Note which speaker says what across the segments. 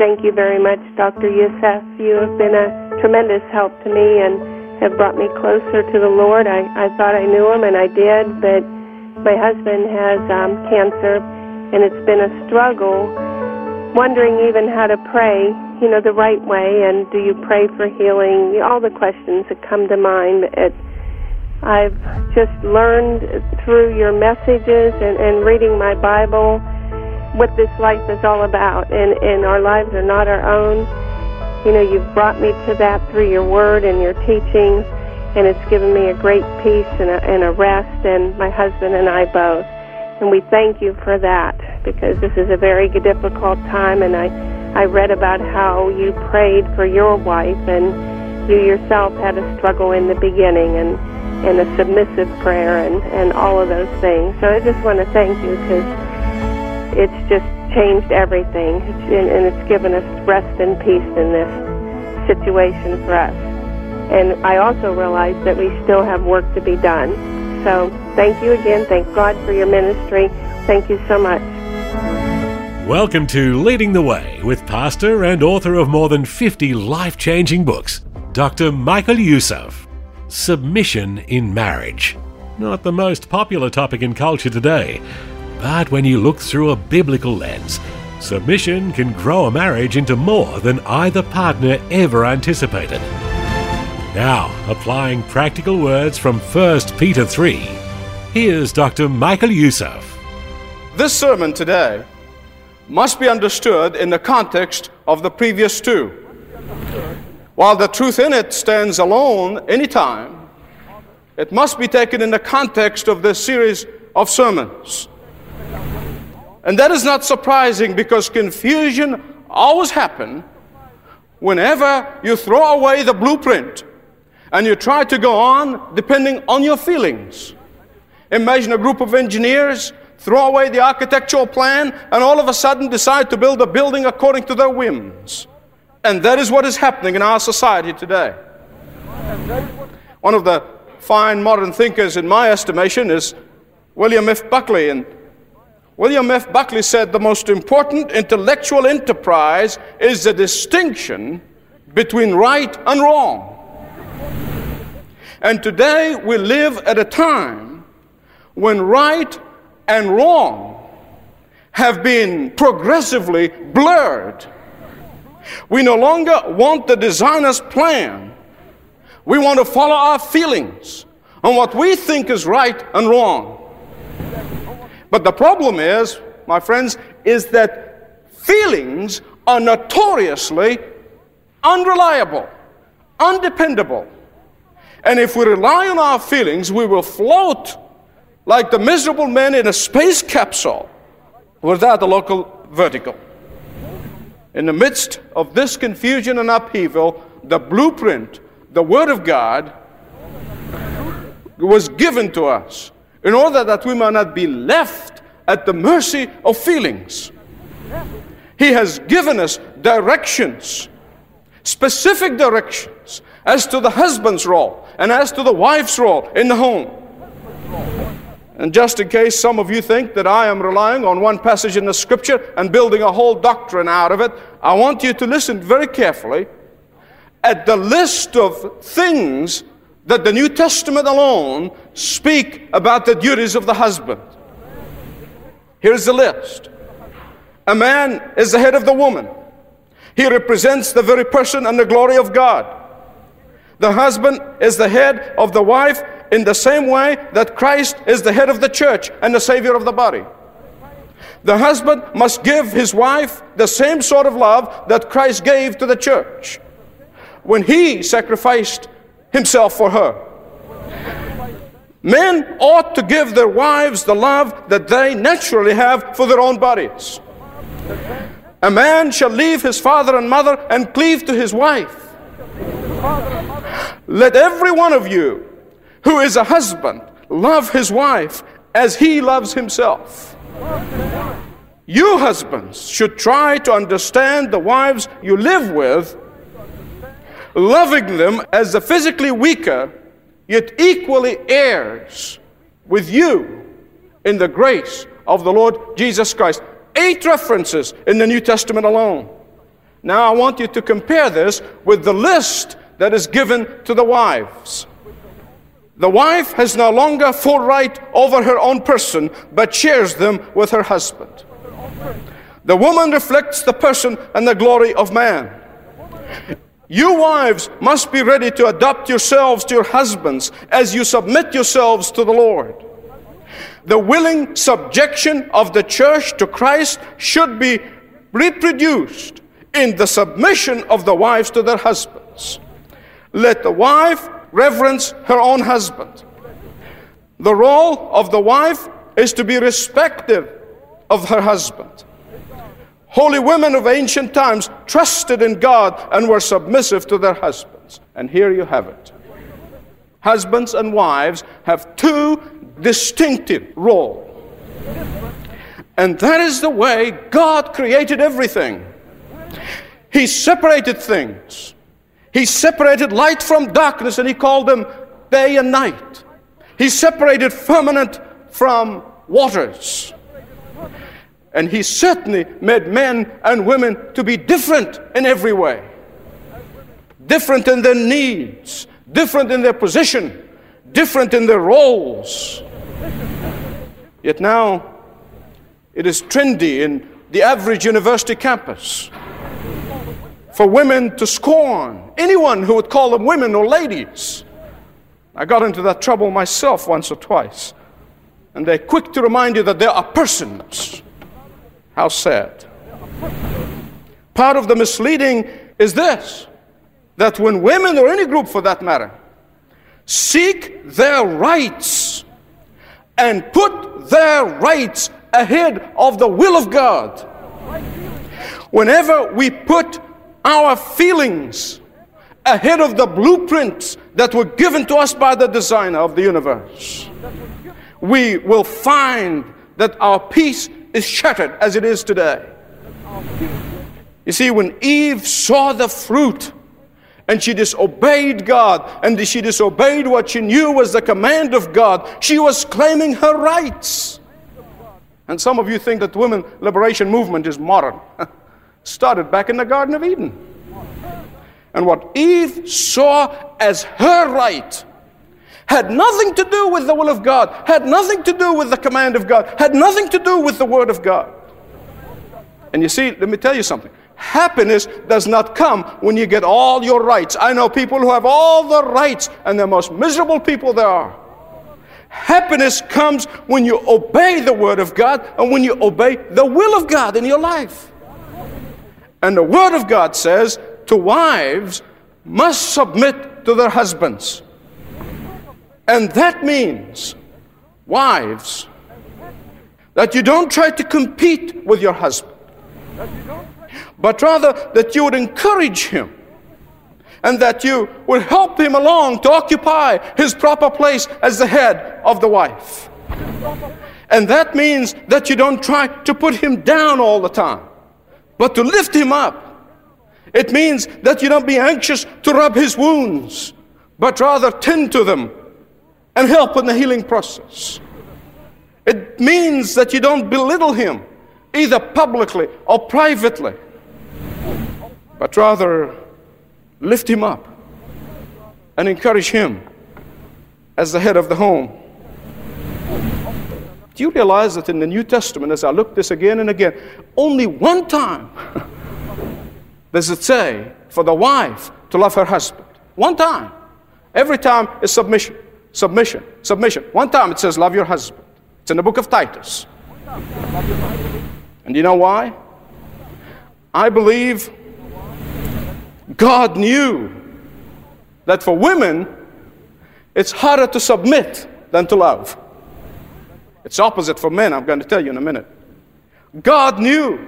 Speaker 1: Thank you very much, Dr. Youssef. You have been a tremendous help to me and have brought me closer to the Lord. I, I thought I knew him, and I did, but my husband has um, cancer, and it's been a struggle wondering even how to pray, you know, the right way, and do you pray for healing? All the questions that come to mind. It, I've just learned through your messages and, and reading my Bible what this life is all about, and, and our lives are not our own. You know, you've brought me to that through your word and your teachings, and it's given me a great peace and a, and a rest, and my husband and I both. And we thank you for that because this is a very difficult time, and I, I read about how you prayed for your wife, and you yourself had a struggle in the beginning, and, and a submissive prayer, and, and all of those things. So I just want to thank you because it's just changed everything, and it's given us rest and peace in this situation for us. And I also realize that we still have work to be done. So thank you again. Thank God for your ministry. Thank you so much.
Speaker 2: Welcome to Leading the Way with pastor and author of more than 50 life changing books, Dr. Michael Youssef. Submission in marriage. Not the most popular topic in culture today, but when you look through a biblical lens, submission can grow a marriage into more than either partner ever anticipated. Now, applying practical words from 1 Peter 3, here's Dr. Michael Youssef.
Speaker 3: This sermon today must be understood in the context of the previous two. While the truth in it stands alone anytime, it must be taken in the context of this series of sermons. And that is not surprising because confusion always happens whenever you throw away the blueprint and you try to go on depending on your feelings. Imagine a group of engineers throw away the architectural plan and all of a sudden decide to build a building according to their whims. And that is what is happening in our society today. One of the fine modern thinkers, in my estimation, is William F. Buckley. And William F. Buckley said the most important intellectual enterprise is the distinction between right and wrong. And today we live at a time when right and wrong have been progressively blurred. We no longer want the designer's plan. We want to follow our feelings on what we think is right and wrong. But the problem is, my friends, is that feelings are notoriously unreliable, undependable. And if we rely on our feelings, we will float like the miserable man in a space capsule without a local vertical. In the midst of this confusion and upheaval, the blueprint, the Word of God, was given to us in order that we might not be left at the mercy of feelings. He has given us directions, specific directions, as to the husband's role and as to the wife's role in the home. And just in case some of you think that I am relying on one passage in the scripture and building a whole doctrine out of it, I want you to listen very carefully at the list of things that the New Testament alone speak about the duties of the husband. Here's the list. A man is the head of the woman. He represents the very person and the glory of God. The husband is the head of the wife in the same way that Christ is the head of the church and the savior of the body. The husband must give his wife the same sort of love that Christ gave to the church when he sacrificed himself for her. Men ought to give their wives the love that they naturally have for their own bodies. A man shall leave his father and mother and cleave to his wife. Let every one of you who is a husband love his wife as he loves himself. You husbands should try to understand the wives you live with, loving them as the physically weaker, yet equally heirs with you in the grace of the Lord Jesus Christ. Eight references in the New Testament alone. Now I want you to compare this with the list that is given to the wives. The wife has no longer full right over her own person, but shares them with her husband. The woman reflects the person and the glory of man. You wives must be ready to adapt yourselves to your husbands as you submit yourselves to the Lord. The willing subjection of the church to Christ should be reproduced in the submission of the wives to their husbands. Let the wife reverence her own husband. The role of the wife is to be respective of her husband. Holy women of ancient times trusted in God and were submissive to their husbands. And here you have it. Husbands and wives have two distinctive roles. And that is the way God created everything. He separated things. He separated light from darkness and he called them day and night. He separated firmament from waters. And he certainly made men and women to be different in every way. Different in their needs, different in their position, different in their roles. Yet now it is trendy in the average university campus for women to scorn anyone who would call them women or ladies. I got into that trouble myself once or twice. And they're quick to remind you that they are persons how sad. Part of the misleading is this that when women, or any group for that matter, seek their rights and put their rights ahead of the will of God, whenever we put our feelings ahead of the blueprints that were given to us by the designer of the universe, we will find that our peace is shattered as it is today. You see, when Eve saw the fruit and she disobeyed God and she disobeyed what she knew was the command of God, she was claiming her rights. And some of you think that women liberation movement is modern. Started back in the Garden of Eden. And what Eve saw as her right had nothing to do with the will of God, had nothing to do with the command of God, had nothing to do with the word of God. And you see, let me tell you something. Happiness does not come when you get all your rights. I know people who have all the rights and the most miserable people there are. Happiness comes when you obey the word of God and when you obey the will of God in your life. And the word of God says to wives must submit to their husbands. And that means, wives, that you don't try to compete with your husband, but rather that you would encourage him and that you would help him along to occupy his proper place as the head of the wife. And that means that you don't try to put him down all the time, but to lift him up. It means that you don't be anxious to rub his wounds, but rather tend to them and help in the healing process. It means that you don't belittle him, either publicly or privately, but rather lift him up and encourage him as the head of the home. Do you realize that in the New Testament, as I look this again and again, only one time does it say for the wife to love her husband? One time. Every time is submission. Submission, submission. One time it says, Love your husband. It's in the book of Titus. And you know why? I believe God knew that for women, it's harder to submit than to love. It's opposite for men, I'm going to tell you in a minute. God knew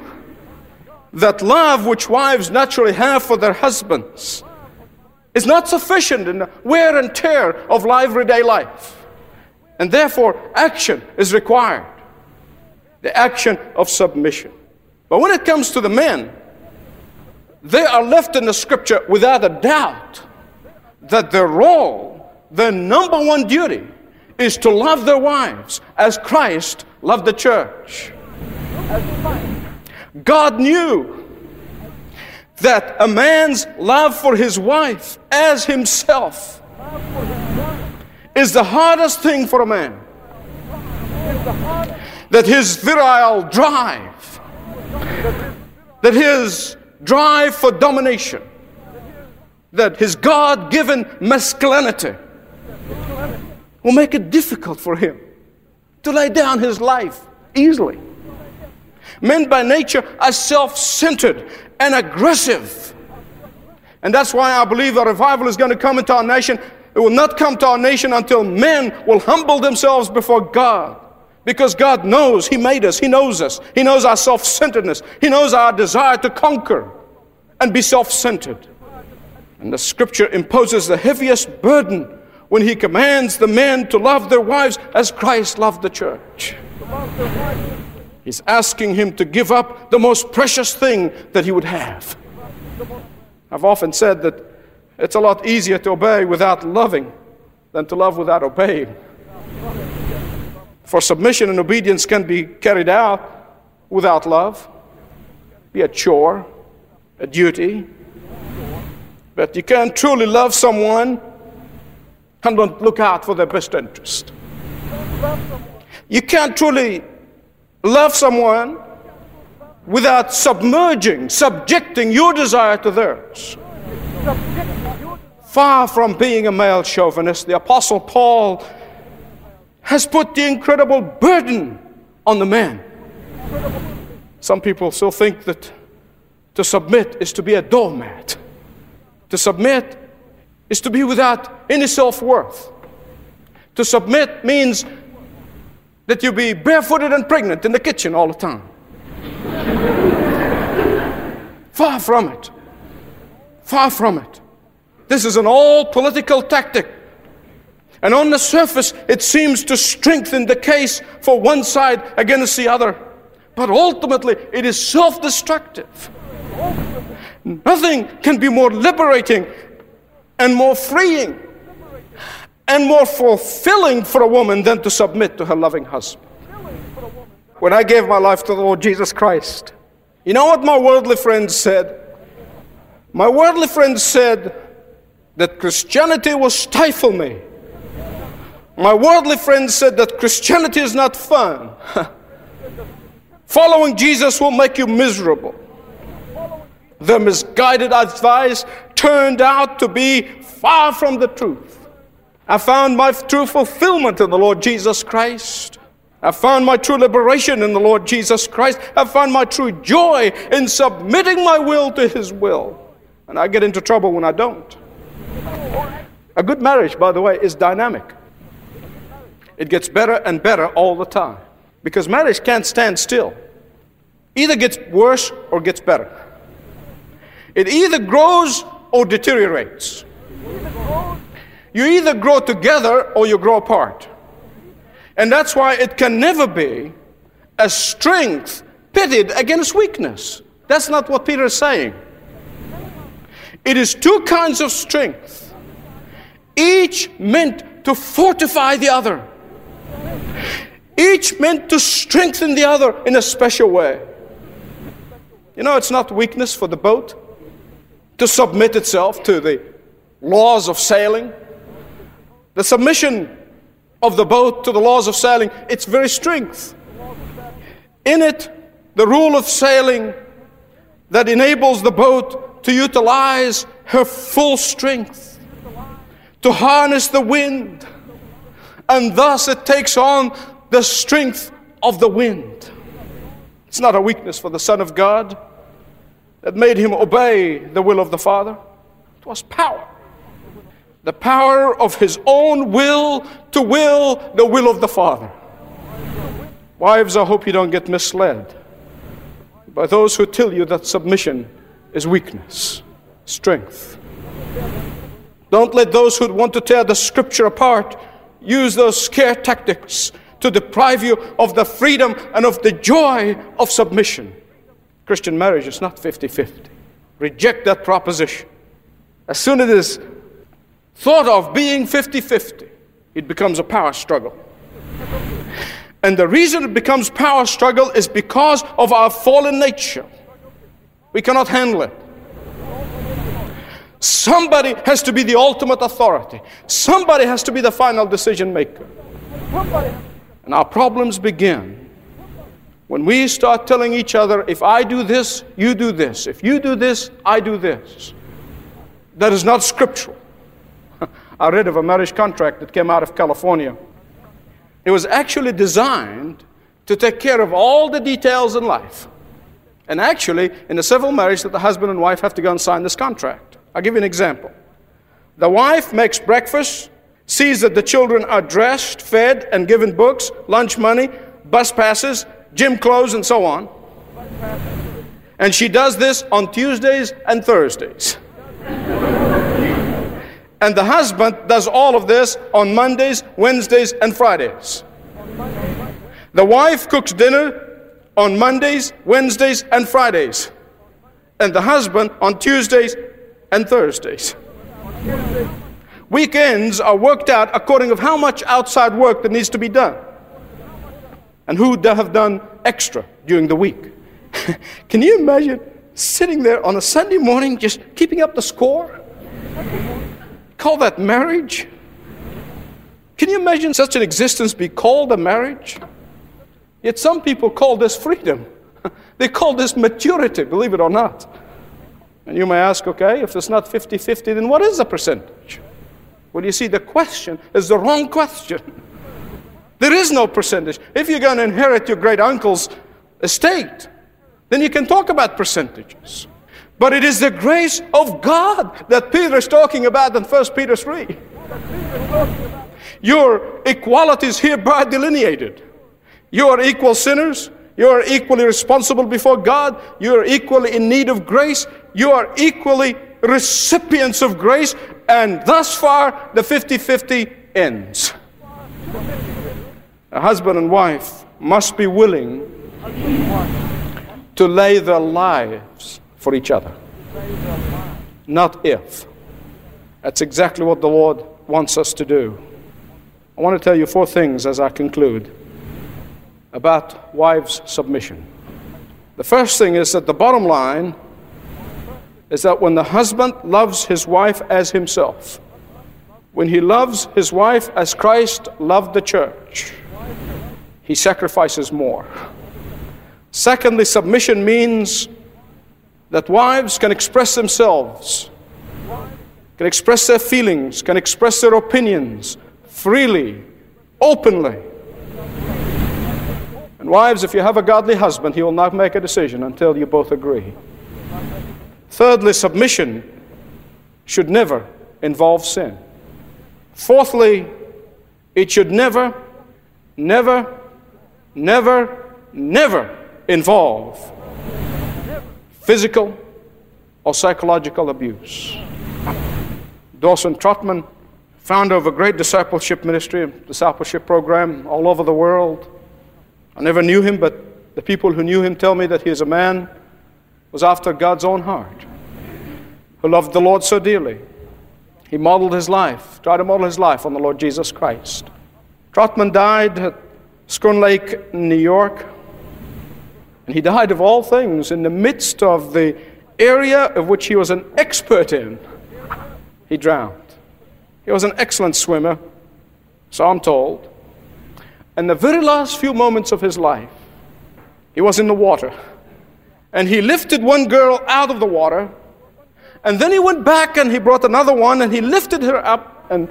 Speaker 3: that love which wives naturally have for their husbands is not sufficient in the wear and tear of everyday life. And therefore, action is required the action of submission. But when it comes to the men, they are left in the scripture without a doubt that their role, their number one duty, is to love their wives as Christ loved the church. God knew that a man's love for his wife as himself is the hardest thing for a man. That his virile drive, that his drive for domination, that his God given masculinity will make it difficult for him to lay down his life easily. Men by nature are self centered and aggressive. And that's why I believe a revival is going to come into our nation. It will not come to our nation until men will humble themselves before God. Because God knows He made us, He knows us, He knows our self centeredness, He knows our desire to conquer and be self centered. And the scripture imposes the heaviest burden when He commands the men to love their wives as Christ loved the church. He's asking him to give up the most precious thing that he would have. I've often said that it's a lot easier to obey without loving than to love without obeying. For submission and obedience can be carried out without love, be a chore, a duty. But you can't truly love someone and don't look out for their best interest. You can't truly love someone without submerging, subjecting your desire to theirs. Far from being a male chauvinist, the Apostle Paul has put the incredible burden on the man. Some people still think that to submit is to be a doormat. To submit is to be without any self worth. To submit means that you be barefooted and pregnant in the kitchen all the time. Far from it. Far from it. This is an all political tactic. And on the surface, it seems to strengthen the case for one side against the other. But ultimately, it is self destructive. Nothing can be more liberating and more freeing and more fulfilling for a woman than to submit to her loving husband. When I gave my life to the Lord Jesus Christ, you know what my worldly friends said? My worldly friends said that Christianity will stifle me. My worldly friends said that Christianity is not fun. Following Jesus will make you miserable. Their misguided advice turned out to be far from the truth. I found my true fulfillment in the Lord Jesus Christ. I found my true liberation in the Lord Jesus Christ. I found my true joy in submitting my will to His will. And I get into trouble when I don't. A good marriage, by the way, is dynamic. It gets better and better all the time. Because marriage can't stand still. Either gets worse or gets better. It either grows or deteriorates. You either grow together or you grow apart. And that's why it can never be a strength pitted against weakness. That's not what Peter is saying. It is two kinds of strength, each meant to fortify the other, each meant to strengthen the other in a special way. You know, it's not weakness for the boat to submit itself to the laws of sailing. The submission of the boat to the laws of sailing, its very strength. In it, the rule of sailing that enables the boat to utilize her full strength, to harness the wind, and thus it takes on the strength of the wind. It's not a weakness for the Son of God that made him obey the will of the Father, it was power the power of his own will to will the will of the Father. Wives, I hope you don't get misled. by those who tell you that submission is weakness, strength. Don't let those who want to tear the scripture apart use those scare tactics to deprive you of the freedom and of the joy of submission. Christian marriage is not 50 50. Reject that proposition. As soon as it is thought of being 50 50, it becomes a power struggle. And the reason it becomes power struggle is because of our fallen nature. We cannot handle it. Somebody has to be the ultimate authority. Somebody has to be the final decision maker. And our problems begin when we start telling each other, if I do this, you do this. If you do this, I do this. That is not scriptural. I read of a marriage contract that came out of California. It was actually designed to take care of all the details in life. And actually, in a civil marriage, that the husband and wife have to go and sign this contract. I'll give you an example. The wife makes breakfast, sees that the children are dressed, fed, and given books, lunch money, bus passes, gym clothes, and so on. And she does this on Tuesdays and Thursdays. And the husband does all of this on Mondays, Wednesdays, and Fridays. The wife cooks dinner on Mondays, Wednesdays, and Fridays. And the husband on Tuesdays and Thursdays. Weekends are worked out according of how much outside work that needs to be done. And who have done extra during the week. Can you imagine sitting there on a Sunday morning just keeping up the score? Call that marriage? Can you imagine such an existence be called a marriage? Yet some people call this freedom. They call this maturity, believe it or not. And you may ask, okay, if it's not 50 50, then what is the percentage? Well, you see, the question is the wrong question. There is no percentage. If you're going to inherit your great uncle's estate, then you can talk about percentages. But it is the grace of God that Peter is talking about in 1 Peter 3. Your equality is hereby delineated. You are equal sinners. You are equally responsible before God. You are equally in need of grace. You are equally recipients of grace. And thus far, the 50 50 ends. A husband and wife must be willing to lay their lives for each other. Not if. That's exactly what the Lord wants us to do. I want to tell you four things as I conclude about wives' submission. The first thing is that the bottom line is that when the husband loves his wife as himself, when he loves his wife as Christ loved the church, he sacrifices more. Secondly, submission means that wives can express themselves, can express their feelings, can express their opinions freely, openly. And wives, if you have a godly husband, he will not make a decision until you both agree. Thirdly, submission should never involve sin. Fourthly, it should never, never, never, never involve physical or psychological abuse. Dawson Trotman, founder of a great discipleship ministry, discipleship program all over the world, I never knew him, but the people who knew him tell me that he is a man was after God's own heart, who loved the Lord so dearly. He modeled his life, tried to model his life on the Lord Jesus Christ. Trotman died at Schroon Lake, New York, he died of all things in the midst of the area of which he was an expert in. He drowned. He was an excellent swimmer, so I'm told. And the very last few moments of his life, he was in the water. And he lifted one girl out of the water. And then he went back and he brought another one and he lifted her up and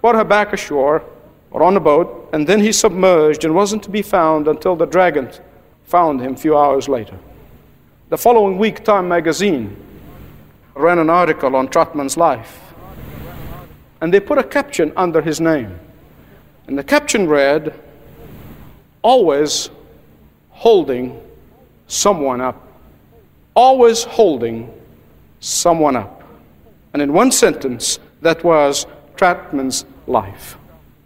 Speaker 3: brought her back ashore or on a boat. And then he submerged and wasn't to be found until the dragon found him a few hours later. The following week, Time magazine ran an article on Trotman's life. And they put a caption under his name. And the caption read, Always holding someone up. Always holding someone up. And in one sentence, that was Trotman's life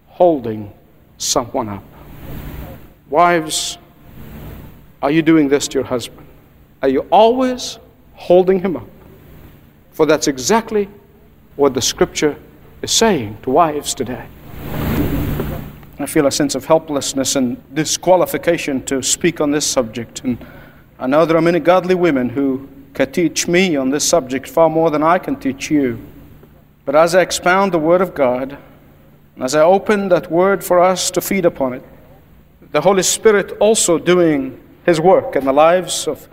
Speaker 3: holding someone up. Wives, are you doing this to your husband? Are you always holding him up? For that's exactly what the scripture is saying to wives today. I feel a sense of helplessness and disqualification to speak on this subject. And I know there are many godly women who can teach me on this subject far more than I can teach you. But as I expound the Word of God, and as I open that Word for us to feed upon it, the Holy Spirit also doing His work in the lives of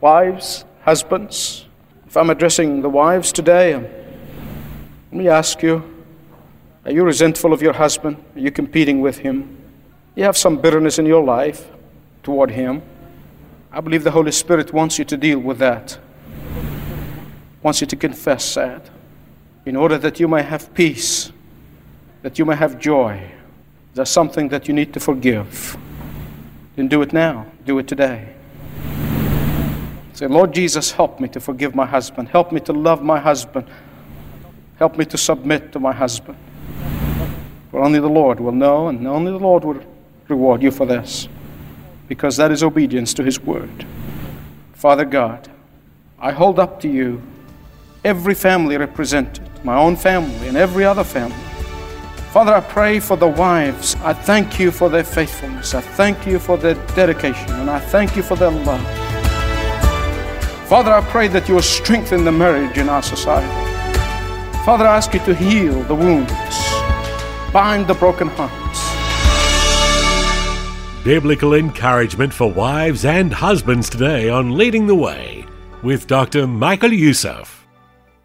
Speaker 3: wives, husbands. If I'm addressing the wives today, um, let me ask you are you resentful of your husband? Are you competing with him? You have some bitterness in your life toward him. I believe the Holy Spirit wants you to deal with that, wants you to confess that, in order that you may have peace, that you may have joy. There's something that you need to forgive. Then do it now, do it today. Say, Lord Jesus, help me to forgive my husband. Help me to love my husband. Help me to submit to my husband. For only the Lord will know, and only the Lord will reward you for this, because that is obedience to His word. Father God, I hold up to you every family represented, my own family and every other family. Father, I pray for the wives. I thank you for their faithfulness. I thank you for their dedication, and I thank you for their love. Father, I pray that you will strengthen the marriage in our society. Father, I ask you to heal the wounds bind the broken hearts.
Speaker 2: Biblical encouragement for wives and husbands today on Leading the Way with Dr. Michael Youssef.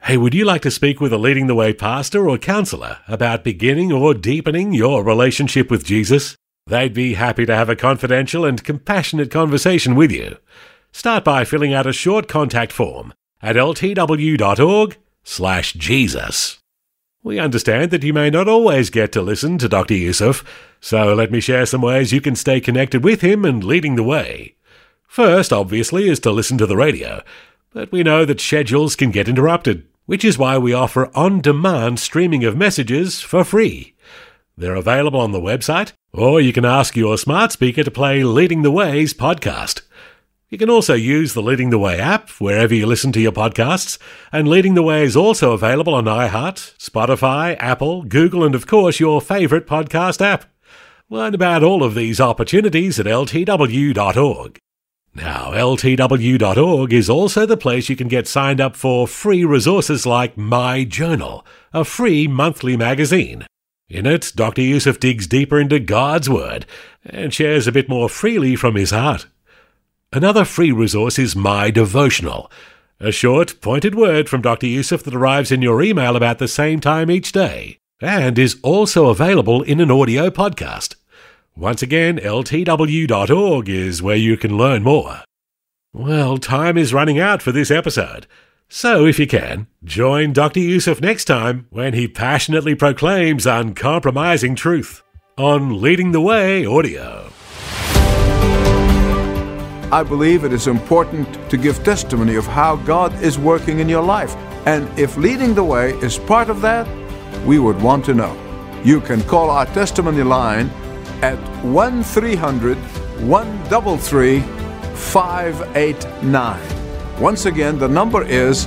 Speaker 2: Hey, would you like to speak with a Leading the Way pastor or counselor about beginning or deepening your relationship with Jesus? They'd be happy to have a confidential and compassionate conversation with you. Start by filling out a short contact form at ltw.org/jesus. We understand that you may not always get to listen to Dr. Youssef, so let me share some ways you can stay connected with him and leading the way. First, obviously, is to listen to the radio, but we know that schedules can get interrupted, which is why we offer on demand streaming of messages for free. They're available on the website, or you can ask your smart speaker to play Leading the Way's podcast. You can also use the Leading the Way app wherever you listen to your podcasts, and Leading the Way is also available on iHeart, Spotify, Apple, Google, and of course your favourite podcast app. Learn about all of these opportunities at ltw.org. Now, ltw.org is also the place you can get signed up for free resources like My Journal, a free monthly magazine. In it, Dr. Youssef digs deeper into God's Word and shares a bit more freely from his heart. Another free resource is My Devotional, a short, pointed word from Dr. Youssef that arrives in your email about the same time each day, and is also available in an audio podcast. Once again, ltw.org is where you can learn more. Well, time is running out for this episode. So, if you can, join Dr. Youssef next time when he passionately proclaims uncompromising truth on Leading the Way Audio.
Speaker 4: I believe it is important to give testimony of how God is working in your life. And if leading the way is part of that, we would want to know. You can call our testimony line at 1 300 133 589. Once again, the number is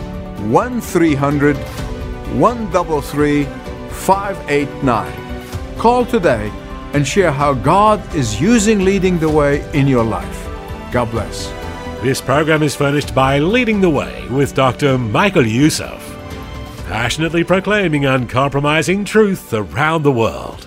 Speaker 4: 1 300 133 589. Call today and share how God is using leading the way in your life. God bless.
Speaker 2: This program is furnished by Leading the Way with Dr. Michael Youssef, passionately proclaiming uncompromising truth around the world.